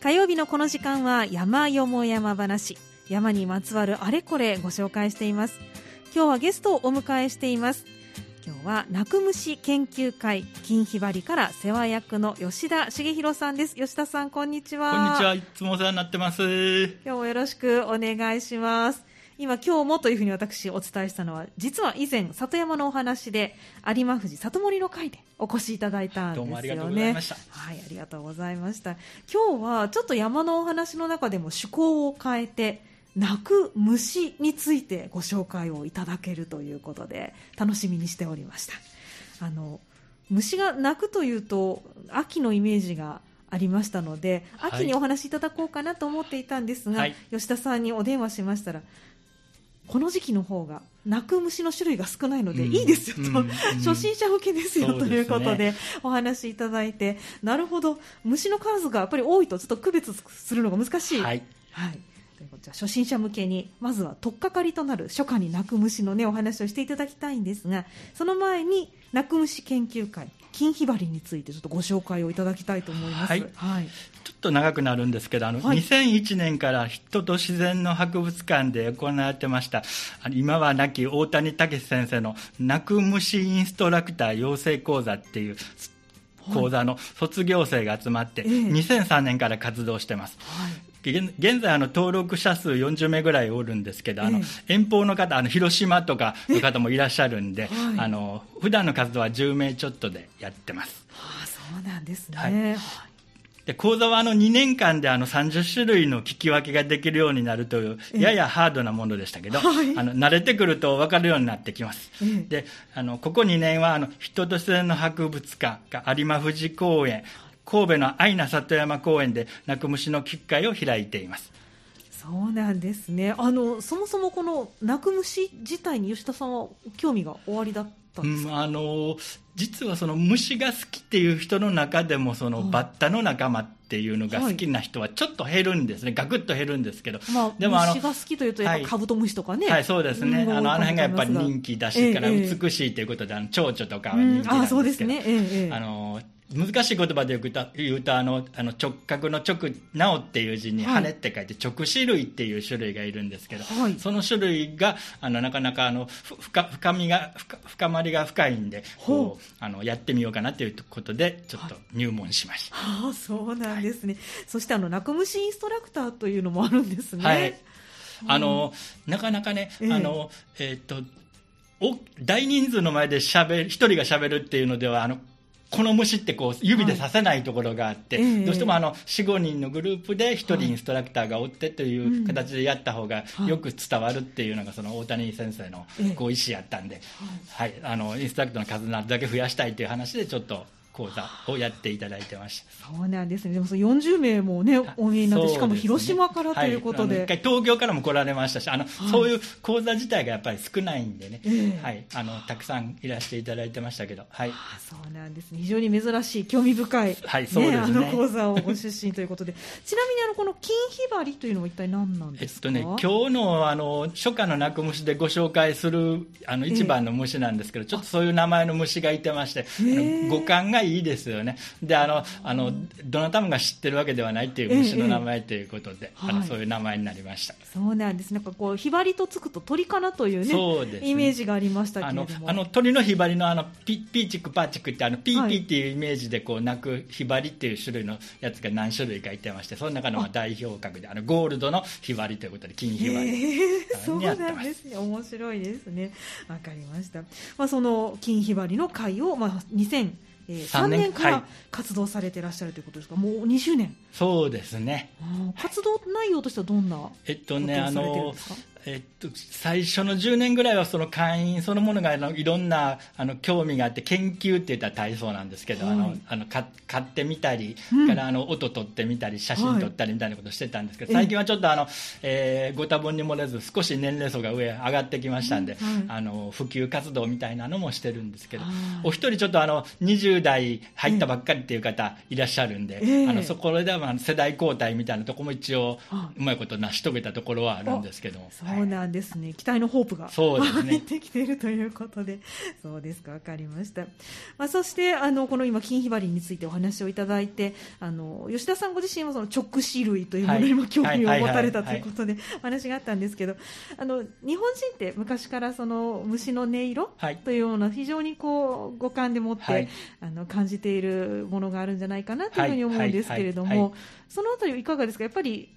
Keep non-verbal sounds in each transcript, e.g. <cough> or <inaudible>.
火曜日のこの時間は山よも山話。山にまつわるあれこれご紹介しています。今日はゲストをお迎えしています。今日は泣く虫研究会金ひばりから世話役の吉田茂弘さんです。吉田さんこんにちは。こんにちは。いつもお世話になってます。今日もよろしくお願いします今今日もというふうに私お伝えしたのは実は以前里山のお話で有馬富士里森の会でお越しいただいたんですよね。どうもありがとうございました。はい、ありがとうございました。今日はちょっと山のお話の中でも趣向を変えて鳴く虫についてご紹介をいただけるということで楽しみにしておりました。あの虫が鳴くというと秋のイメージがありましたので秋にお話しいただこうかなと思っていたんですが、はい、吉田さんにお電話しましたらこの時期の方が鳴く虫の種類が少ないので、いいですよと、うん。うん、初心者向けですよということでお話しいただいて、なるほど。虫の数がやっぱり多いとちょっと区別するのが難しい。はい、はい。ということで初心者向けにまずは取っかかりとなる初夏に鳴く虫の、ね、お話をしていただきたいんですがその前に鳴く虫研究会金ひばりについてちょっとご紹介をいただきたいと思います、はい、はい、ちょっと長くなるんですけどあの、はい、2001年から人と自然の博物館で行われてました。今は亡き大谷武先生の鳴く虫インストラクター養成講座っていう講座の卒業生が集まって、2003年から活動してます。現在あの登録者数40名ぐらいおるんですけど、あの遠方の方あの広島とかの方もいらっしゃるんで、はい、あの普段の活動は10名ちょっとでやってます。はあ、そうなんですね。はい。で講座はあの2年間であの30種類の聞き分けができるようになるというややハードなものでしたけど、はい、あの慣れてくると分かるようになってきます、であのここ2年はあの人と自然の博物館が有馬富士公園神戸の愛名里山公園で泣く虫の機会を開いています。そうなんですね。あのそもそもこの泣く虫自体に吉田さんは興味がおありだったんですか、うん、あの実はその虫が好きっていう人の中でもそのバッタの仲間っていうのが好きな人はちょっと減るんですね、ガクッと減るんですけど、まあ、でもあの虫が好きというとやっぱカブトムシとかね、はい、はい、そうですね、あのあの辺がやっぱり人気だしから美しいということで、あの蝶々とかは人気なんですけど、うん、あそうですね、ええ、あの難しい言葉で言うとあのあの直角の直「なお」っていう字に「羽」って書いて直歯類っていう種類がいるんですけど、はい、その種類があのなかなかあの深深みが深深まりが深いんでこうあのやってみようかなということでちょっと入門しました、はい、あそうなんですね、はい、そしてあの泣く虫インストラクターというのもあるんですね。はい、あのなかなかね、あのえー、っとお大人数の前でしゃべ一人がしゃべるっていうのではあのこの虫ってこう指で刺せないところがあって、はい、どうしてもあの45人のグループで1人インストラクターがおってという形でやった方がよく伝わるっていうのがその大谷先生のご意思やったんで、はい、あのインストラクターの数なるだけ増やしたいという話でちょっと講座をやっていただいてました。そうなんですね、でもその40名もね、お見えになって、しかも広島からということで、はい、一回東京からも来られましたしあの、はい、そういう講座自体がやっぱり少ないんでね、えー、はい、あのたくさんいらしていただいてましたけど、はい、あそうなんですね、非常に珍しい、興味深い、はいそうですね、あの講座をご出身ということで、<laughs> ちなみにあのこの金ひばりというのは一体何なんですか、えっとね、今日のあの初夏の鳴く虫でご紹介するあの一番の虫なんですけど、えー、ちょっとそういう名前の虫がいてまして、え。ー、五感がいいですよね。であのあのどなたもが知ってるわけではないっていう虫の名前ということで、ええ、あのそういう名前になりました、そうなんです。なんかこうひばりとつくと鳥かなというねそうです、ね、イメージがありましたけれども。あの鳥のひばりのあのピピーチクパーチクってあのピーピーっていうイメージでこう鳴くひばりっていう種類のやつが何種類かいてましてその中の代表格であのゴールドのひばりということで金ひばり、えー、そうなんですね。面白いですね。わかりました、まあ、その金ひばりの会を、まあ、2000えー、3年から活動されていらっしゃるということですか、はい、もう20年。そうですね。活動内容としてはどんなえっとねあのえっと、最初の10年ぐらいはその会員そのものがいろんなあの興味があって研究って言ったら体操なんですけど、はい、あのあの買ってみたり、うん、からあの音撮ってみたり写真撮ったりみたいなことをしてたんですけど、はい、最近はちょっとあの、えー、ご多分に漏れず少し年齢層が上上がってきましたんで、うんはい、あの普及活動みたいなのもしてるんですけどお一人ちょっとあの20代入ったばっかりっていう方いらっしゃるんで、えー、あのそこでは世代交代みたいなところも一応うまいこと成し遂げたところはあるんですけど。も。そうなんですね、期待のホープが入ってきているということで、そうですか、分かりました。まあ、そしてあのこの今、金ひばりについてお話をいただいて、あの吉田さんご自身はその直視類というものにも興味を持たれたということで、お話があったんですけど、あの日本人って昔からその虫の音色というものを非常にこう五感でもって、はい、あの感じているものがあるんじゃないかなというふうに思うんですけれども、そのあたりいかがですか、やっぱり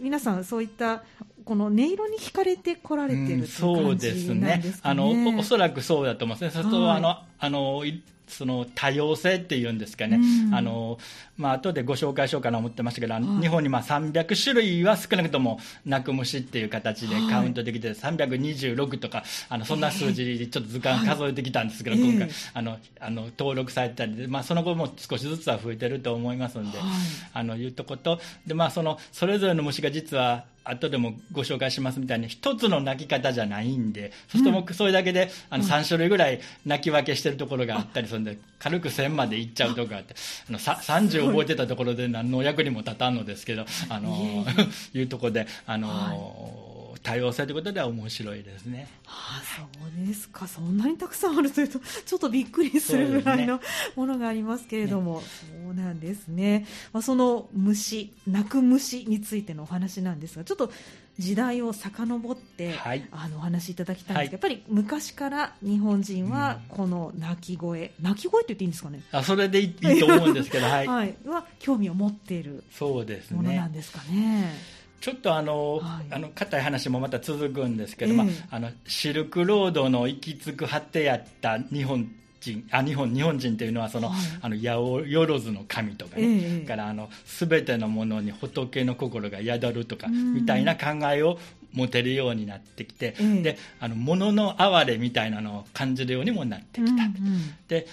皆さんそういったこの音色に惹かれてこられてる、ね、そうですね。あのおそらくそうだと思いますね。それと、はい、あのあのその多様性っていうんですかね、うん、あのまあ後でご紹介しようかなと思ってましたけど、はい、日本にまあ300種類は少なくとも泣く虫っていう形でカウントできて、はい、326とかあのそんな数字ちょっと図鑑数えてきたんですけど、はい、今回。あのあの登録されたりで、まあ、その後も少しずつは増えてると思いますので、はい、あのいうとこと。で、まあ、そのそれぞれの虫が実は後でもご紹介しますみたいに一つの泣き方じゃないんでそうするとそれだけで、あの3種類ぐらい泣き分けしてるところがあったりするんで軽く1000までいっちゃうとこがあってあの30覚えてたところで何の役にも立たんのですけどあの <laughs> いうところであの、はい多様性ということでは面白いですね。はあ、そうですか。そんなにたくさんあるというと、ちょっとびっくりするぐらいのものがありますけれども、そう、ね,、なんですね。まあ、その虫、鳴く虫についてのお話なんですが、ちょっと時代を遡って、はい、あのお話しいただきたいんですけど、はい、やっぱり昔から日本人はこの鳴き声、うん、鳴き声って言っていいんですかね？あ、それでいいと思うんですけど、はい、<laughs> はい、は興味を持っているそうですものなんですかね。ちょっとあの、はい、あの硬い話もまた続くんですけど、えー、まあ、あのシルクロードの行き着く果てやった日本人あ日本日本人というのはその、はい、あの八百万の神とかね、えー、からあの全てのものに仏の心が宿るとかみたいな考えを持てるようになってきて、えー、であの物の哀れみたいなのを感じるようにもなってきた、うんうん、で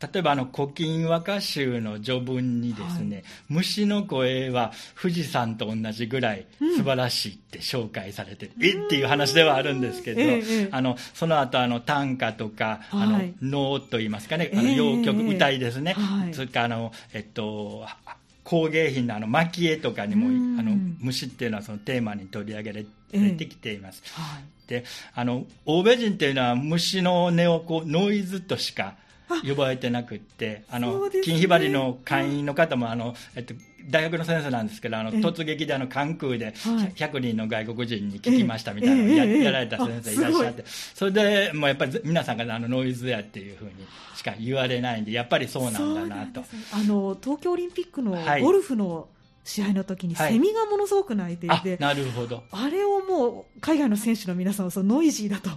例えばあの古今和歌集の序文にですね、はい、虫の声は富士山と同じぐらい素晴らしいって紹介されてる、うん、えっ？ていう話ではあるんですけど、ええ、あのその後あの短歌とか、はい、あの能といいますかね、あの謡曲、え、歌いですね、はい、それからあの、えっと、工芸品のあの蒔絵とかにも、あの虫っていうのはそのテーマに取り上げられてきています。であの欧米人っていうのは虫の音をこうノイズとしか <laughs> 呼ばれてなくってあの、ね、金ひばりの会員の方もあの、えっと、大学の先生なんですけどあの突撃であの関空で100人の外国人に聞きましたみたいなのをや,、やられた先生いらっしゃってそれでもうやっぱり皆さんがあのノイズやっていうふうにしか言われないんでやっぱりそうなんだなと。あの東京オリンピックのゴルフの、はい試合の時にセミがものすごく鳴いていて、はい、なるほど。あれをもう海外の選手の皆さんはそのノイジーだと <laughs>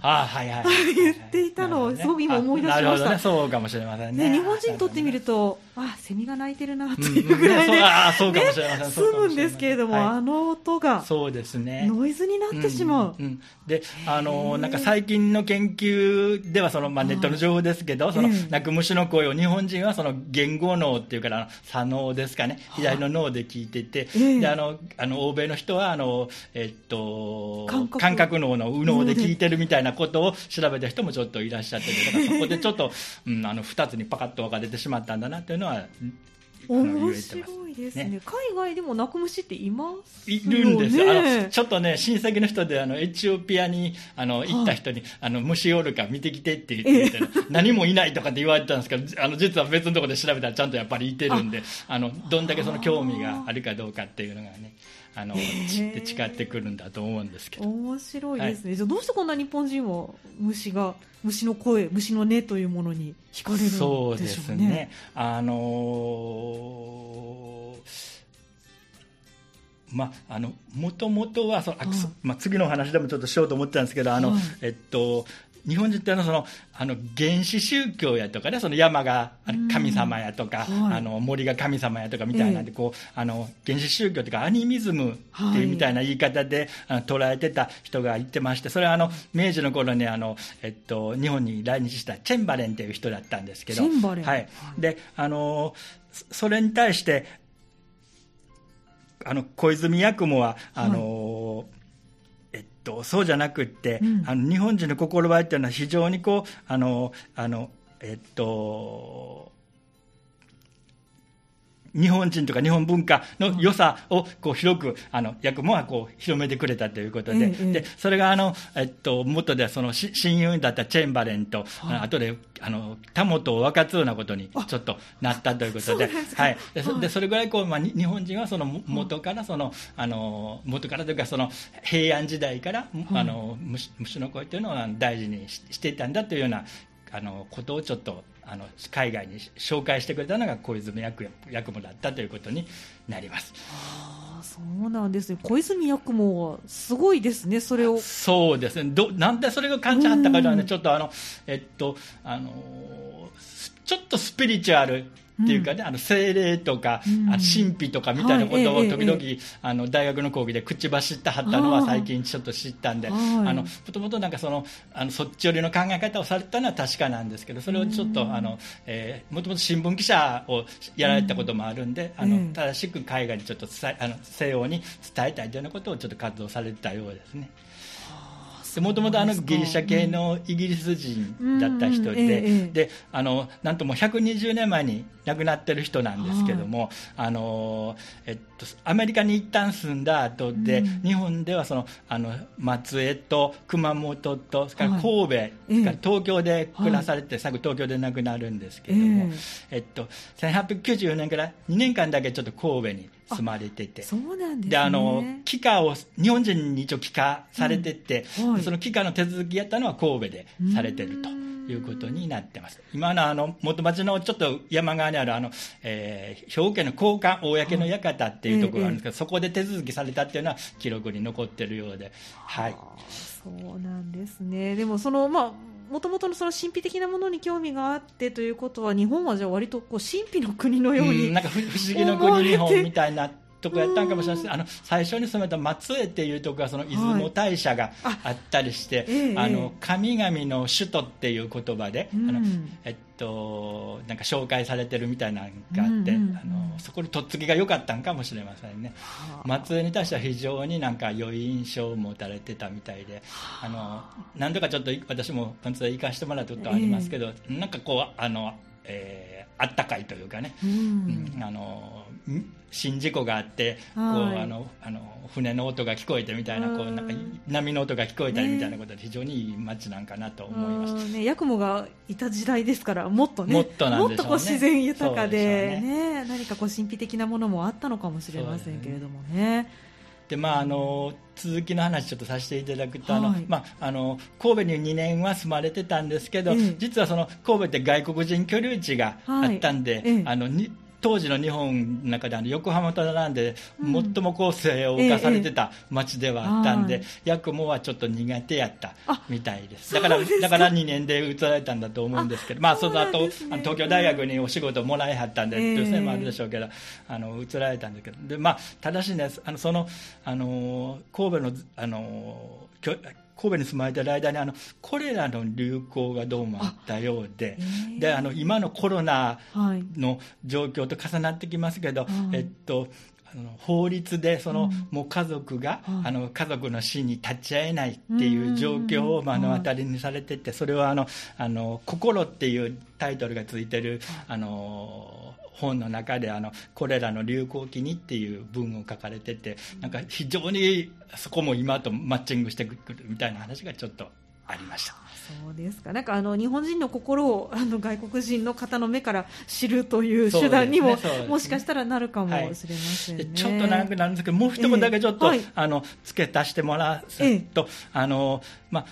言っていたのをすごく今思い出しました、ね、そうかもしれませんね日本人にとってみるとあセミが鳴いてるなというぐらいで、うんあそうかもしれません、済むんですけれども、はい、あの音がそうですね。ノイズになってしまう、うんうん、であのなんか最近の研究ではその、まあ、ネットの情報ですけど、その鳴く虫の声を日本人はその言語脳っていうから左脳ですかね。左の脳で聞いてて、であののあの欧米の人はあの、えっと、感覚。脳の右脳で聞いてるみたいなことを調べた人もちょっといらっしゃってだからそこでちょっと、うん、あの2つにパカッと分かれてしまったんだなというのは面白いですね、ね、海外でも泣く虫っていますいるんですよ、ちょっとね親戚の人であのエチオピアにあの行った人に、あの虫おるか見てきてって言って、えー、何もいないとかって言われてたんですけどあの実は別のところで調べたらちゃんとやっぱりいてるんであのどんだけその興味があるかどうかっていうのがねあの、えー、誓ってくるんだと思うんですけど。面白いですね、はい、じゃあどうしてこんな日本人は虫が虫の声虫の音というものに惹かれるんでしょうね。そうですね。あのーまあ、あのもともとはその、はい、まあ、次の話でもちょっとしようと思ってたんですけどあの、はい、えっと日本人ってのそのあの原始宗教やとかねその山が神様やとか、はい、あの森が神様やとかみたいなんで、こうあの原始宗教というかアニミズムっていうみたいな言い方で、はい、捉えてた人が言ってましてそれはあの明治の頃にあの、えっと、日本に来日したチェンバレンっていう人だったんですけど、はい、であのそれに対してあの小泉八雲はあの、はいと、そうじゃなくって、うん、あの日本人の心配っていうのは非常にこうあのあのえっと日本人とか日本文化の良さをこう広くあの八雲はこう広めてくれたということで,、でそれがあの、えっと、元でその親友だったチェンバレンと、はい、後であの田本を分かつようなことにちょっとなったということで。はい、でそでそれぐらいこう、まあ、日本人はその元からそのあの元からというかその平安時代から、あの虫の声というのを大事にしていたんだというようなあのことをちょっとあの海外に紹介してくれたのが小泉八雲だったということになります。あそうなんですね。小泉八雲はすごいですね、それを。そうですね。ど、なんでそれが感じはったかとはね、ちょっとあの、えっとあのちょっとスピリチュアルっていうかね、うん、あの精霊とか、うん、神秘とかみたいなことを時々、はい、あの大学の講義で口走ってはったのは最近ちょっと知ったんで、もともとなんかそのあのそっち寄りの考え方をされたのは確かなんですけど、それをちょっと、もともと新聞記者をやられたこともあるんで、あの正しく海外にちょっとあの西洋に伝えたいというようなことをちょっと活動されてたようですね。もともとあのギリシャ系のイギリス人だった人で,、であのなんともう120年前に亡くなってる人なんですけども、あのえっと、アメリカに一旦住んだ後で、うん、日本ではそのあの松江と熊本とそれから神戸、はい、東京で暮らされて、はい、最後東京で亡くなるんですけども、えっと、1894年から2年間だけちょっと神戸に住まれててそうなんです、ね、であの帰化を日本人に一応帰化されてて、うんはい、その帰化の手続きやったのは神戸でされてると。いうことになってます。今のあの元町のちょっと山側にあるあの、えー、兵庫県の交換公の館っていうところがあるんですけど、はい、そこで手続きされたっていうのは記録に残ってるようで、はい。そうなんですね。でもそのまあもともとのその神秘的なものに興味があってということは日本はじゃあ割とこう神秘の国のように、うん、なんか不思議の国日本みたいな。とこやったんかもしれないですあの最初に染めた松江っていうとこがその出雲大社があったりして、はい、あの神々の首都っていう言葉で、うん、あのえっとなんか紹介されてるみたいなのがあって、うんうん、あのそこにとっつきが良かったんかもしれませんね、松江に対しては非常になんか良い印象を持たれてたみたいであ。の何度かちょっと私も松江行かしてもらったことありますけど、えー、なんかこうあの、えー、あったかいというかね、うん、あの新事故があって、こうあのあの船の音が聞こえてみたいなこうなんか波の音が聞こえたりみたいなことで非常にいい街なんかなと思いました、ね、ヤクモがいた時代ですからもっとねもっと、ね、もっとこう自然豊かでね、ね、何かこう神秘的なものもあったのかもしれませんけれどもね。でまあ、あの続きの話ちょっとさせていただくと、はい、あのまあ、あの神戸に2年は住まれてたんですけど、ええ、実はその神戸って外国人居留地があったんで、はいえ、あの当時の日本の中であの横浜と並んで最も構成を犯されてた町ではあったんで、うんええ、クモはちょっと苦手やったみたいです。だからだから2年で移られたんだと思うんですけどまあその後、ね、あの東京大学にお仕事もらいはったんで、ええ、というせいもあるでしょうけどあの移られたんですけど。で、まあ、ただしねあのそのあの神戸のあの神戸に住まれてる間にあのコレラの流行がどうもあったようでであの今のコロナの状況と重なってきますけど、はい、えっとあの法律でその、うん、もう家族が、あの家族の死に立ち会えないっていう状況を目の当たりにされててそれはあの「あの心」っていうタイトルがついてるあの本の中であの「これらの流行期に」っていう文を書かれててなんか非常にそこも今とマッチングしてくるみたいな話がちょっとありました。そうですか。なんかあの日本人の心をあの外国人の方の目から知るという手段にも、ねね、もしかしたらなるかもしれません、ね。はい、ちょっと長くなるんですけど、もう一言だけちょっと、えーはい、あの付け足してもらうと、えー、あのまあ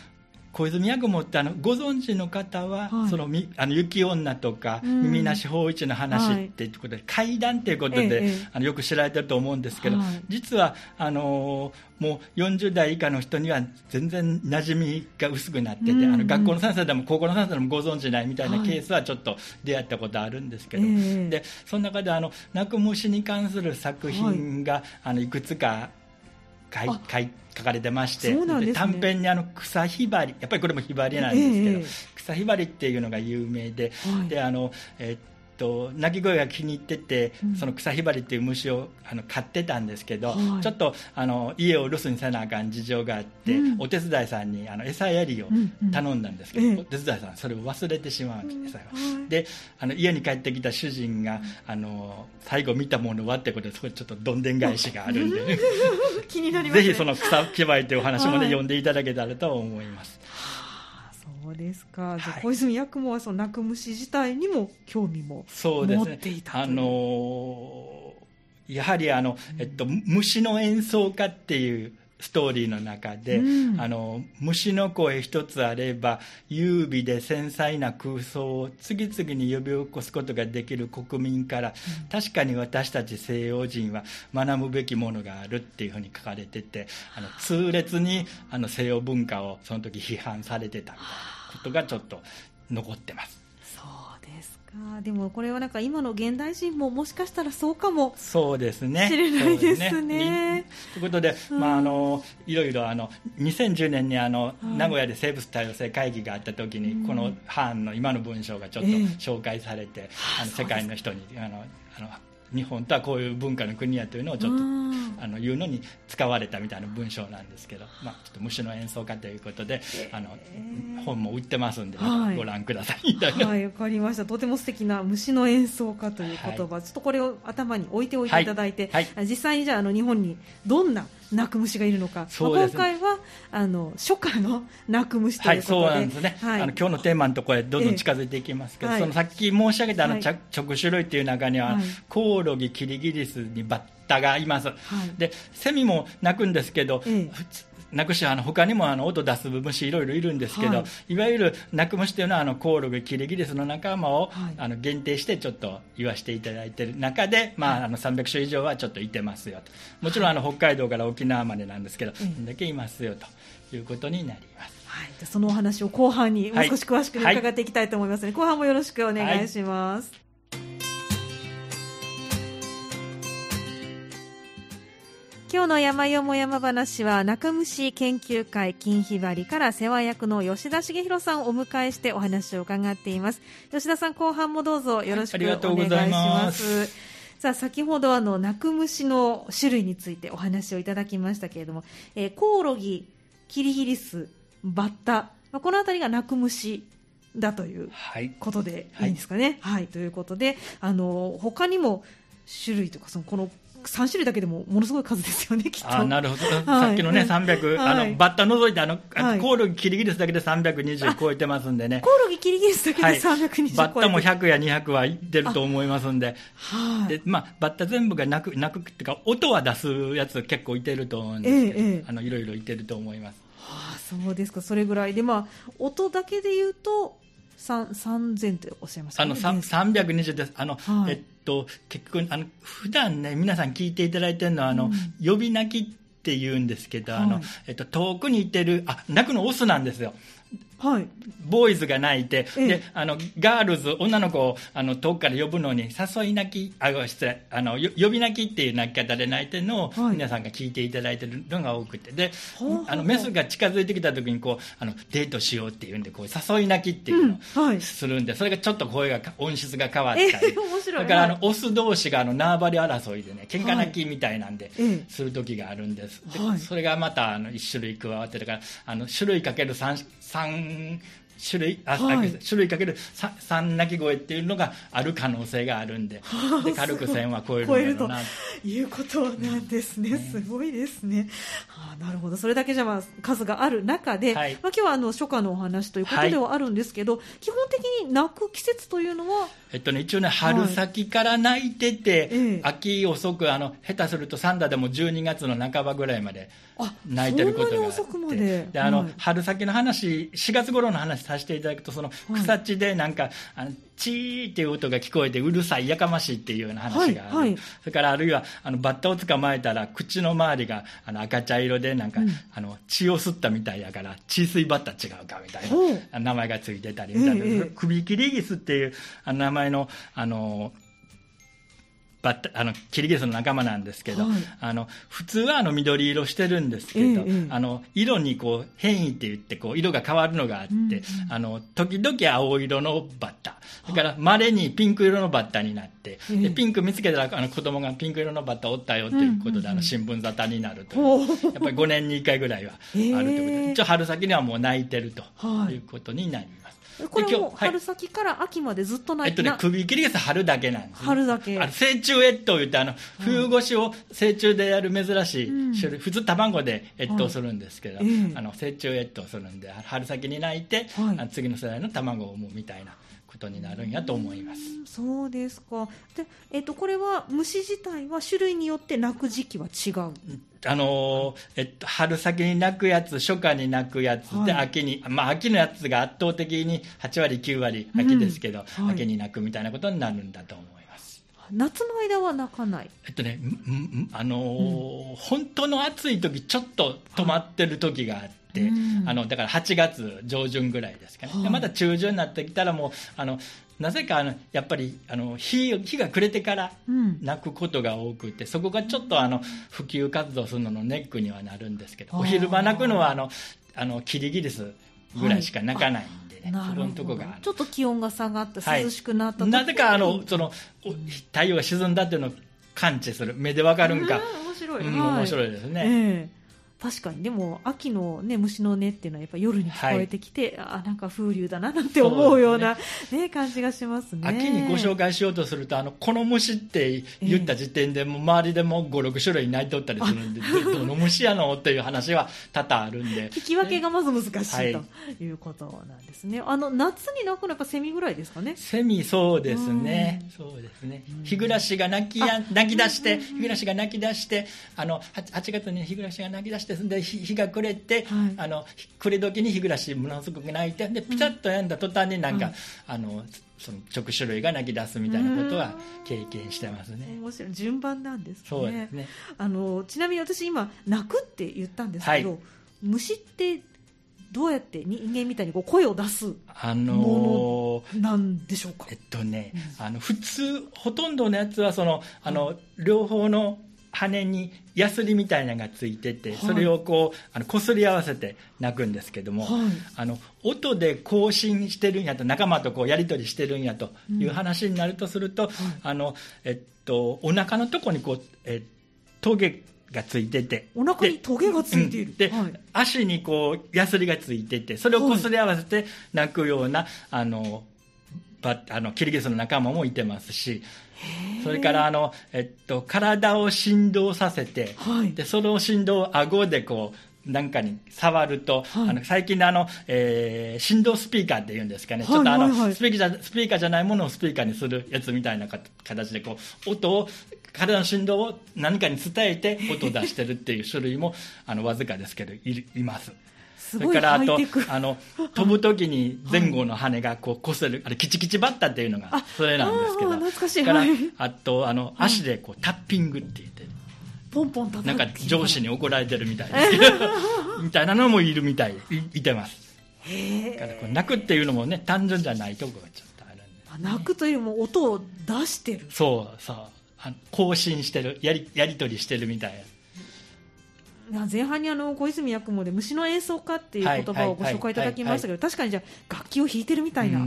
小泉八雲ってあのご存知の方は、はい、そのみあの雪女とか、耳なし法一の話っていうことで、怪談ということで、ええ、あのよく知られてると思うんですけど、はい、実はあのもう40代以下の人には全然馴染みが薄くなってて、あの学校の先生でも高校の先生でもご存知ないみたいなケースはちょっと出会ったことあるんですけど、でその中であの泣く虫に関する作品が、あのいくつか書い書い書かれてまして、ね、短編にあの草ひばりやっぱりこれもひばりなんですけど、えー、草ひばりっていうのが有名ではい、であのえっと、鳴き声が気に入ってて、うん、その草ひばりっていう虫をあの飼ってたんですけど、はい、ちょっとあの家を留守にせなあかん事情があって、うん、お手伝いさんにあの餌やりを頼んだんですけど、うんうん、お手伝いさんそれを忘れてしまうんでであの家に帰ってきた主人があの最後見たものはってことでそこでちょっとどんでん返しがあるんで、<laughs> 気になります、ね、ぜひその草ひばりというお話もね、はい、読んでいただけたらと思います。そうですか。じゃ小泉八雲はその泣く虫自体にも興味も持っていたと、ね、あのー、やはりあの、えっと、虫の演奏家っていうストーリーの中で、うん、あの虫の声一つあれば優美で繊細な空想を次々に呼び起こすことができる国民から、うん、確かに私たち西洋人は学ぶべきものがあるっていうふうに書かれててあの痛烈にあの西洋文化をその時批判されてたみたいなことがちょっと残ってます。あでもこれはなんか今の現代人ももしかしたらそうかもそうですね。しれないですね。ということで、うん、まあ、あのいろいろあの2010年にあの、名古屋で生物多様性会議があった時に、うん、この版の今の文章がちょっと紹介されて、えー、あの世界の人にあのあの日本とはこういう文化の国やというのをちょっとあの言うのに使われたみたいな文章なんですけど、まあ、ちょっと虫の演奏家ということで、あの本も売ってますんで、はい、ご覧ください。みたいな。はい、わかりました。とても素敵な虫の演奏家という言葉、はい、ちょっとこれを頭に置いておいていただいて、はい、実際にじゃああの日本にどんな鳴く虫がいるのか、まあ、今回はあの初夏の鳴く虫ということで、はい、そうなんですね、はい、あの今日のテーマのところへどんどん近づいていきますけど、ええ、そのさっき申し上げたあの、はい、直種類っていう中には、コオロギキリギリスにバッタがいます、でセミも鳴くんですけど、ええ鳴くしあの他にもあの音出す虫いろいろいるんですけど、はい、いわゆる鳴く虫というのはあのコオロギキリギリスの仲間を、はい、あの限定してちょっと言わせていただいている中で、まあ、あの300種以上はちょっといてますよと。もちろんあの北海道から沖縄までなんですけど、こん。だけいますよということになります。はい、そのお話を後半にもう少し詳しく、伺っていきたいと思いますので、後半もよろしくお願いします。今日の山よも山話は中虫研究会金ひばりから世話役の吉田茂弘さんをお迎えしてお話を伺っています。吉田さん後半もどうぞよろしくお願いします。さあ先ほどあの鳴く虫の種類についてお話をいただきましたけれども、えー、コオロギキリギリスバッタ、まあ、この辺りが鳴く虫だということでい。いんですかね。はい、はい、ということであの他にも種類とかそのこの3種類だけでもものすごい数ですよね、きっと。あなるほど、はい、さっきのね、300、はい、あのバッタ除いてあの、はい、コオロギ、キリギリスだけで320超えてますんでね、コオロギ、キリギリスだけで320超えて、バッタも100や200はいってると思いますんで、はい。でまあ、バッタ全部が鳴く鳴くっていうか、音は出すやつ結構いてると思うんですけど、ええ、あのいろいろいてると思います。はあ、そうですか、それぐらい。で、まあ、音だけで言うと、3000とおっしゃいました、ね、あの320です。あの、はい、えっと、結局、あの、普段ね、皆さん聞いていただいてるのは、あの、うん、呼び泣きって言うんですけど、はい、あの、えっと、遠くにいてる、あ、泣くのオスなんですよ。はい、ボーイズが泣いて、ええ、であのガールズ、女の子をあの遠くから呼ぶのに、誘い泣き、あ失礼あの呼び泣きっていう泣き方で泣いてるのを、皆さんが聞いていただいてるのが多くて、であのメスが近づいてきた時にこうあのデートしようっていうんでこう誘い泣きっていうのをするんで、うんはい、それがちょっと声が音質が変わったり、えー、だからあの、オス同士があの縄張り争いでね喧嘩泣きみたいなんで、する時があるんです、でそれがまたあの1種類加わってるからあの種類かける 3, 3種類あ、はい、種類かける3鳴き声っていうのがある可能性があるんで。<laughs> で軽く1000は超えるんだろうな。ということなんですね、すごいですね、はあ、なるほど。それだけじゃまあ数がある中で、はい、まあ、今日はあの初夏のお話ということではあるんですけど、はい、基本的に鳴く季節というのはえっとね、一応ね、春先から鳴いてて、秋遅く、あの、下手すると三田でも12月の半ばぐらいまで鳴いてることがあって、で。あの、春先の話、4月頃の話させていただくと、その草地でなんか、あのチーっていう音が聞こえてうるさいやかましいっていうような話がある、はいはい、それからあるいはあのバッタを捕まえたら口の周りがあの赤茶色でなんか、うん、あの血を吸ったみたいやから血水バッタ違うかみたいな名前がついてたりみたいな、えー、首切りギスっていうあの名前のあのバッタあのキリギリスの仲間なんですけど、はい、あの普通はあの緑色してるんですけど、ええ、あの色にこう変異って言ってこう色が変わるのがあって、うんうん、あの時々青色のバッタ。だから稀にピンク色のバッタになって、え、でピンク見つけたらあの子供がピンク色のバッタおったよということで、あの新聞沙汰になるという、やっぱり5年に1回ぐらいはあるということで、一応春先にはもう泣いてるということになります。これも春先から秋までずっとないえっとね、首切り傘春だけなんです、ね、春だけ。あの成虫越冬言って、あの、冬越しを成虫でやる珍しい種類、うん、普通卵で越冬するんですけど、はい、あの、成虫越冬するんで、春先に泣いて、はい、次の世代の卵を産むみたいな。ことになるんやと思います。そうですか。で、えっとこれは虫自体は種類によって鳴く時期は違う？あのえっと、春先に鳴くやつ、初夏に鳴くやつで、はい、秋に、まあ、秋のやつが圧倒的に8割、9割、秋ですけど、うんはい、秋に鳴くみたいなことになるんだと思います。夏の間は鳴かない？えっとね、あのーうん、本当の暑い時ちょっと止まってる時があって、、うん、あのだから8月上旬ぐらいですかね、はあ、また中旬になってきたらもうあのなぜかあのやっぱりあの日日が暮れてから泣くことが多くて、うん、そこがちょっとあの普及活動するののネックにはなるんですけど、お昼間泣くのはあのあのキリギリスぐらいしか泣かないんでね、はい、そこのとこがちょっと気温が下がって涼しくなったはい、なぜかあのその太陽が沈んだっていうのを感知する。目でわかるんか、面白い、うん、面白いですね。えー確かに。でも秋の、ね、虫の音っていうのはやっぱ夜に聞こえてきて、はい、あなんか風流だななんて思うようなね、ね感じがしますね。秋にご紹介しようとするとあのこの虫って言った時点でも周りでも56種類鳴いとったりするんで、どの虫やのっていう話は多々あるんで。聞き分けがまず難しい、ね、とい。うことなんですね。あの夏に鳴くのはやっぱセミぐらいですかね？セミそうですね。そうですね。日暮らしが鳴きや鳴き出して日暮らしが鳴き出してあの 8, 8月に日暮らしが鳴き出してですで日が暮れて、はい、あの暮れ時に日暮らしものすごく鳴いてでピタッとやんだ途端になんか、うん、あのその直種類が鳴き出すみたいなことは経験してますね。面白い順番なんですね。そうですね。あのちなみに私今鳴くって言ったんですけど、はい、虫ってどうやって人間みたいにこう声を出すあのなんでしょうか？えっとね、うん、あの普通ほとんどのやつはそのあの、両方の羽にヤスリみたいなのがついてて、それをこうあの擦り合わせて鳴くんですけども、はい、あの音で更新してるんやと仲間とこうやり取りしてるんやという話になるとすると、うん、あのえっとお腹のとこにこう、えトゲがついててお腹にトゲがついている。で、はい、足にこうヤスリがついててそれを擦り合わせて鳴くような、あのバあのキリギリスの仲間もいてますしそれからあの、えっと、体を振動させて、はい、でその振動を顎でこうなんかに触ると、はい、あの最近のあの、えー、振動スピーカーっていうんですかね、はい、ちょっとあの、はいはい、スピーカースピーカーじゃないものをスピーカーにするやつみたいな形でこう音を体の振動を何かに伝えて音を出してるっていう種類もあのわずかですけどいいます。それからあとあの飛ぶ時に前後の羽がこう擦る、あれキチキチバッタっていうのがそれなんですけど。懐かしい。から、あとあの足でこうタッピングって言って。ポンポンなんか上司に怒られてるみたいですけど。<laughs> みたいなのもいるみたい。いいてます。へだからこう泣くっていうのもね単純じゃないとこがちょっとあるんで、ね、泣くというよりも音を出してる。そうそう。更新してるやりやり取りしてるみたいな前半にあの小泉八雲で虫の演奏家っていう言葉をご紹介いただきましたけど、確かにじゃ楽器を弾いてるみたいな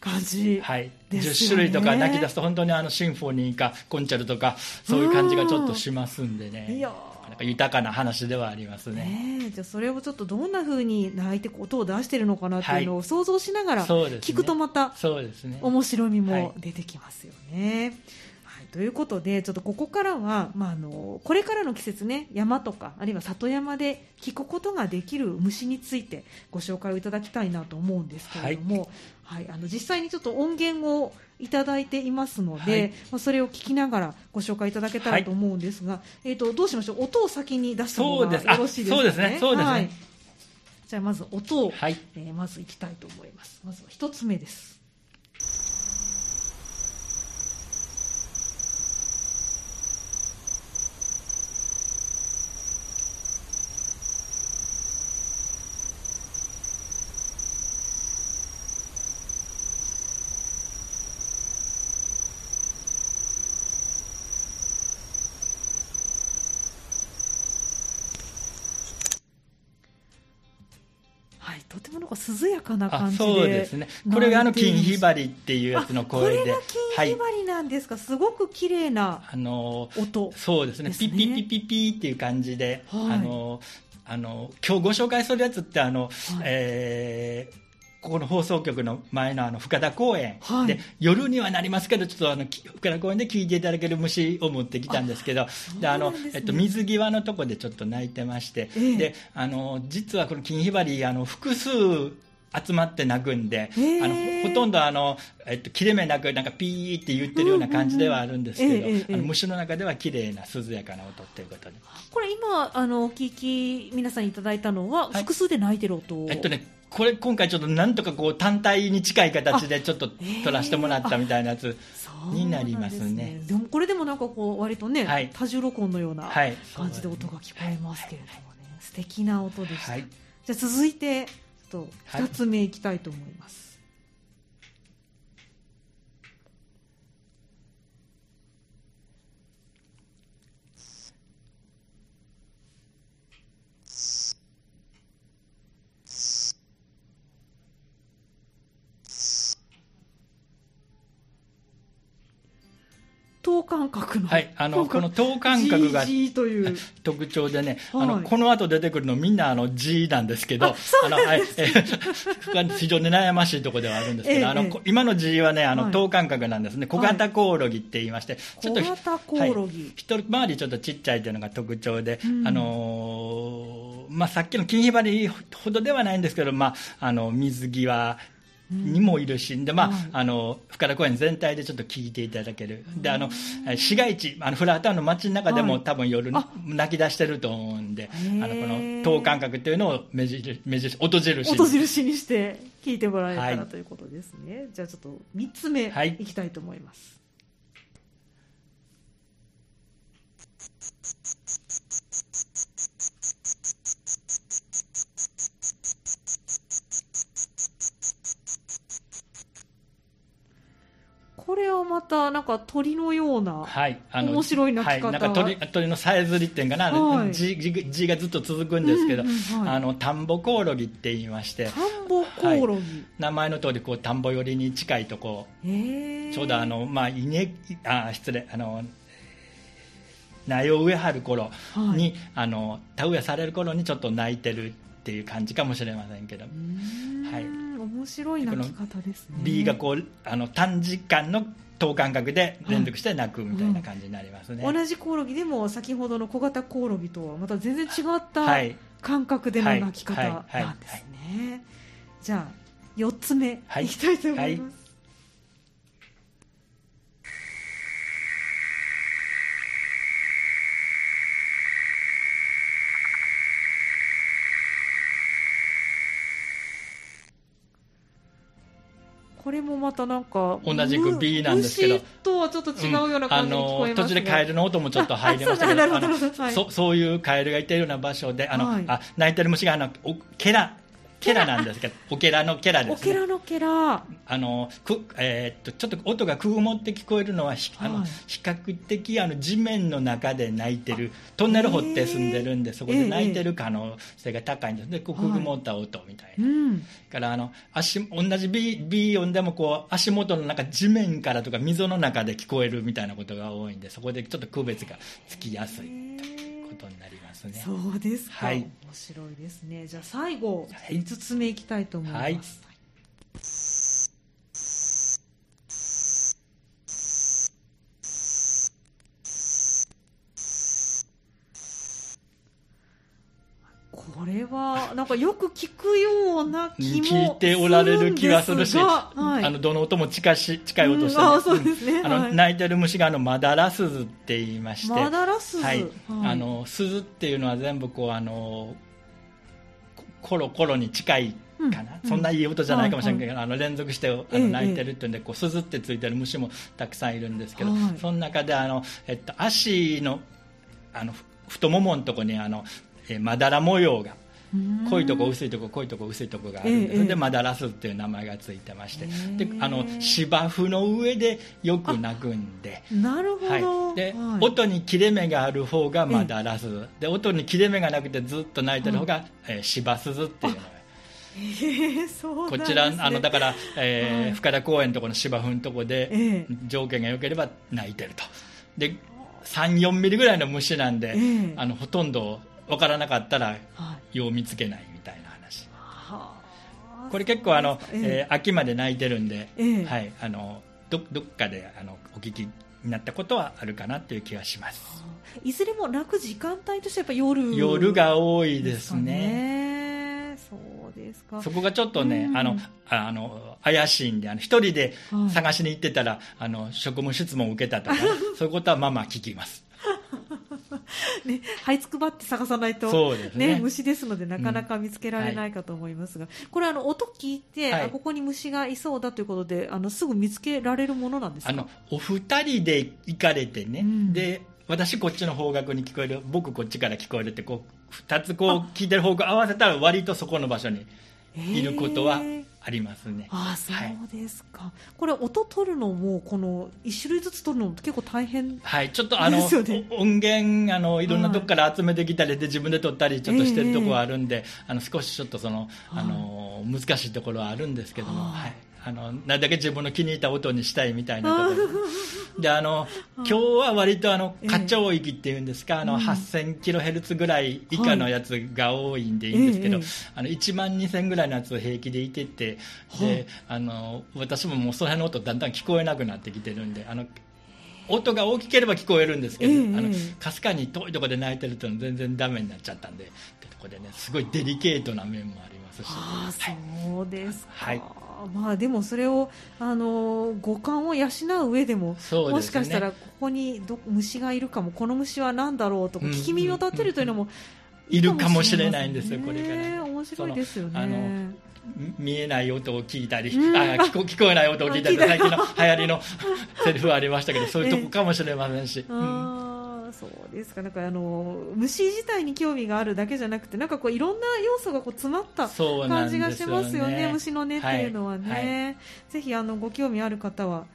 感じはい、10種類とか泣き出すと本当にあのシンフォニーかコンチェルトかそういう感じがちょっとしますんでね。いやなんか豊かな話ではありますね。ねじゃあそれをちょっとどんなふうに泣いて音を出してるのかなっていうのを想像しながら聞くとまた面白みも出てきますよね。ということでちょっとここからは、まあ、あのこれからの季節ね山とかあるいは里山で聞くことができる虫についてご紹介をいただきたいなと思うんですけれども、はい、はい、あの実際にちょっと音源をいただいていますので、はい、まあ、それを聞きながらご紹介いただけたらと思うんですが、はい、えーと、どうしましょう？音を先に出した方がよろしいですかね？そうですね。そうですね、じゃあまず音を、はい、えー、まずいきたいと思います。まずは一つ目です。涼やかな感じで。そうですね。これがあの金ひばりっていうやつの声で。これが金ひばりなんですか、はい、すごく綺麗なあの音、そうですね。ピッピッピッピッピっていう感じで、はい、あのあの今日ご紹介するやつってあの、はい、えーここの放送局の前のあの深田公園、はい、で夜にはなりますけどちょっとあの深田公園で聞いていただける虫を持ってきたんですけど。であの、えっと、水際のとこでちょっと泣いてまして、えー、であの実はこの金ひばりあの複数集まって鳴くんで、あのほとんどあの、えっと、切れ目なくなんかピーって言ってるような感じではあるんですけど、あの虫の中では綺麗な涼やかな音っていうことで。これ今あのお聞き皆さんいただいたのは、複数で鳴いてる音、えっとねこれ今回ちょっとなんとかこう単体に近い形でちょっと撮らせてもらったみたいなやつになりますね。でもこれでもなんかこう割とね、はい、多重録音のような感じで音が聞こえますけれどもね、はい、素敵な音でした。はい、じゃあ続いてと2つ目いきたいと思います。等間隔の、はい、あのこの等間隔が特徴でね、はい、あのこの後出てくるのみんなあの G なんですけど、あのはい、非常に悩ましいところではあるんですけど、ええ、あの今の G はねあの等間隔なんですね、小型コオロギって言いまして、ちょっと小型コオロギ、はい、一回りちょっとちっちゃいというのが特徴で、うん、あのまあ、さっきの金ひばりほどではないんですけど、まあ、あの水際にもいるし、でまあ、あの深田公園全体でちょっと聞いていただける、であの市街地、あのフラワータウンの街の中でも、多分夜泣き出してると思うんで、あのこの等間隔っていうのを目印目印音印音印にして聞いてもらえたら、ということですね。じゃあちょっと3つ目いきたいと思います。これはまたなんか鳥のような、はい、あの面白い鳴き方、はい、なんか鳥鳥のさえずりっていうかな、はい、字字がずっと続くんですけど、うんうんはい、あの田んぼコオロギって言いまして田んぼコオロギ、名前の通りこり田んぼ寄りに近いとこちょうどあの、まあ、稲あ失礼あの苗を植えはる頃に、あの田植えされる頃にちょっと鳴いてるっていう感じかもしれませんけど。はい面白い鳴き方ですね。B がこうあの短時間の等間隔で連続して鳴くみたいな感じになりますね、うん、同じコオロギでも先ほどの小型コオロギとはまた全然違った感覚での鳴き方なんですね。じゃあ4つ目い。きたいと思います、これもまたなんか同じく B なんですけど。とはちょっと違うような感じに聞こえます、ね、途中でカエルの音もちょっと入りましたけどはい、そそういうカエルがいてるような場所であの、はい、あ鳴いてる虫があのケラケラなんですけど、オケラのケラです、ね。オケラのケラ。あの、く、えー、っと、ちょっと音がくぐもって聞こえるのは、はい、あの、比較的、あの、地面の中で鳴いてる、トンネル掘って住んでるんで、そこで鳴いてる可能性が高いんです。で、くぐもった音みたいな。はい、うん、から、あの、足、同じ B、B 音でも、こう、足元の中、地面からとか、溝の中で聞こえるみたいなことが多いんで、そこでちょっと区別がつきやすいことになります。ね。そうですか、はい、面白いですね。じゃあ最後、はい、5つ目いきたいと思います、はいこれはなんかよく聞くような気も聞いておられる気がするし、はい、あのどの音も近し近い音して、あそうですね、あの鳴いてる虫があのマダラスズって言いまして。マダラスズ、はい、あの鈴っていうのは全部こうあのコロコロに近いかな、うん、そんないい音じゃないかもしれないけど、はいはい、あの連続してあの鳴いてるっていうんで、こう鈴ってついてる虫もたくさんいるんですけど、はい、その中であの、えっと、足のあの太もものとこにあのえまだら模様が濃いとこ薄いとこ濃いとこ薄いとこがあるんで、ええ、でマダラスっていう名前がついてまして、え、であの芝生の上でよく鳴くんで。なるほど、はい、で、はい、音に切れ目がある方がマダラス。で音に切れ目がなくてずっと鳴いてる方が、ええ、芝鈴っていうのがえー、そう、ね、こちらあのだから、えー、はい、深田公園のところの芝生のところで、えー、条件が良ければ鳴いてると。で34ミリぐらいの虫なんで、えー、あのほとんど分からなかったら、よう見つけないみたいな話、はあ、これ結構あの、えー、秋まで鳴いてるんで、はい、あのどどっかであのお聞きになったことはあるかなという気がします。いずれも鳴く時間帯としてやっぱ夜夜が多いですね。そうですか。そこがちょっとね、うん、あの、あの、怪しいんで、あの、一人で探しに行ってたら、はい、あの、職務質問を受けたとか、<laughs> そういうことはまあまあ聞きます。ね、這いつくばって探さないと、ね、ね、虫ですのでなかなか見つけられないかと思いますが、うんはい、これあの音聞いて、はい、ここに虫がいそうだということであのすぐ見つけられるものなんですか？あのお二人で行かれてね、うん、で私こっちの方角に聞こえる僕こっちから聞こえるってこう2つこう聞いてる方向合わせたら割とそこの場所にいることはありますね。ああそうですか、はい、これ音取るのもこの1種類ずつ取るのも結構大変はいちょっとあの、ね、音源あのいろんなとこから集めてきたりで自分で取ったりちょっとしてるところはあるんで、あの少しちょっとそのあの難しいところはあるんですけども、はい、あのなるだけ自分の気に入った音にしたいみたいなところ <laughs> であの今日は割とあの花鳥域っていうんですか、あの8000キロヘルツぐらい以下のやつが多いんでいいんですけど、あの1万2000ぐらいのやつ平気でいててであの私ももうその辺の音だんだん聞こえなくなってきてるんであの音が大きければ聞こえるんですけど、あのかすかに遠いところで鳴いてると全然ダメになっちゃったんでってとこでねすごいデリケートな面もありますし、あそうですか、はい。まあでもそれをあの五感を養う上でも、ね、もしかしたらここにど虫がいるかもこの虫は何だろうとか聞き耳を立てるというのもいるかもしれないんですよ、これから、面白いですよね。見えない音を聞いたり、うん、あ聞こ <laughs> 聞こえない音を聞いたり最近の流行りの <laughs> セリフはありましたけどそういうとこかもしれませんし。うんそうですか。なんかあの虫自体に興味があるだけじゃなくてなんかこういろんな要素がこう詰まった感じがしますよね、ね、虫の音っていうのはね、はい。はい、ぜひあのご興味ある方は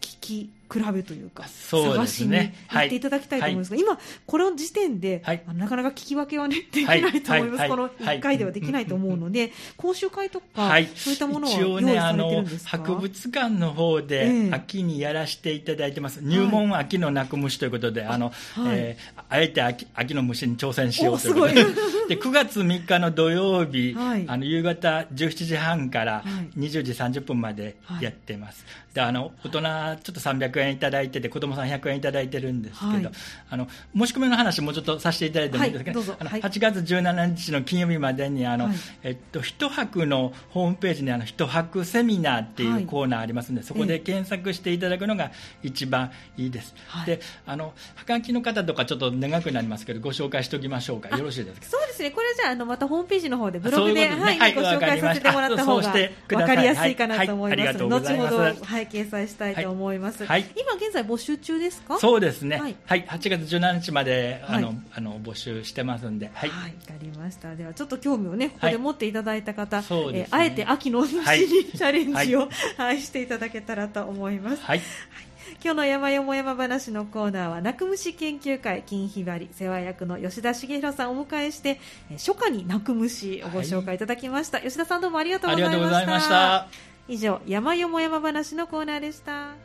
聞き比べというか、ね、探しに行っていただきたいと思いますが、はい、今、この時点で、はい、なかなか聞き分けは、ね、できないと思います、はい、この1回ではできないと思うので、講習会とか、そういったものは用意されてるんですか、ね、博物館の方で秋にやらせていただいてます、えー、入門秋の鳴く虫ということで、あのえー、あえて秋秋の虫に挑戦しようということで。で9月3日の土曜日、あの夕方17時半から20時30分までやってます。であの大人ちょっと300円いただいてて子供さん100円いただいてるんですけど、はい、あの申し込みの話もうちょっとさせていただいてもいいですかね、はい、あの8月17日の金曜日までにあの、はい、えっと、一泊のホームページにあの一泊セミナーっていうコーナーありますので、そこで検索していただくのが一番いいです、であのはがきの方とかちょっと長くなりますけどご紹介しておきましょうか。よろしいですか？そうですね。これじゃあのまたホームページの方でブログで、ね、はい、ご紹介させてもらった方が分かりやすいかなと思います、後ほど、はい、掲載したいと思います、今現在募集中ですか？そうですね、はい、はい、8月17日まであの、はい、あの募集してますんで、はい、わ、はい、かりました。ではちょっと興味をねここで持っていただいた方、はい、ね、えー、あえて秋の虫に <laughs> チャレンジを、はい、していただけたらと思います。はい。今日の山よも山話のコーナーは泣く虫研究会金ひばり世話役の吉田茂弘さんをお迎えして初夏に泣く虫をご紹介いただきました、吉田さんどうもありがとうございました。以上山よも山話のコーナーでした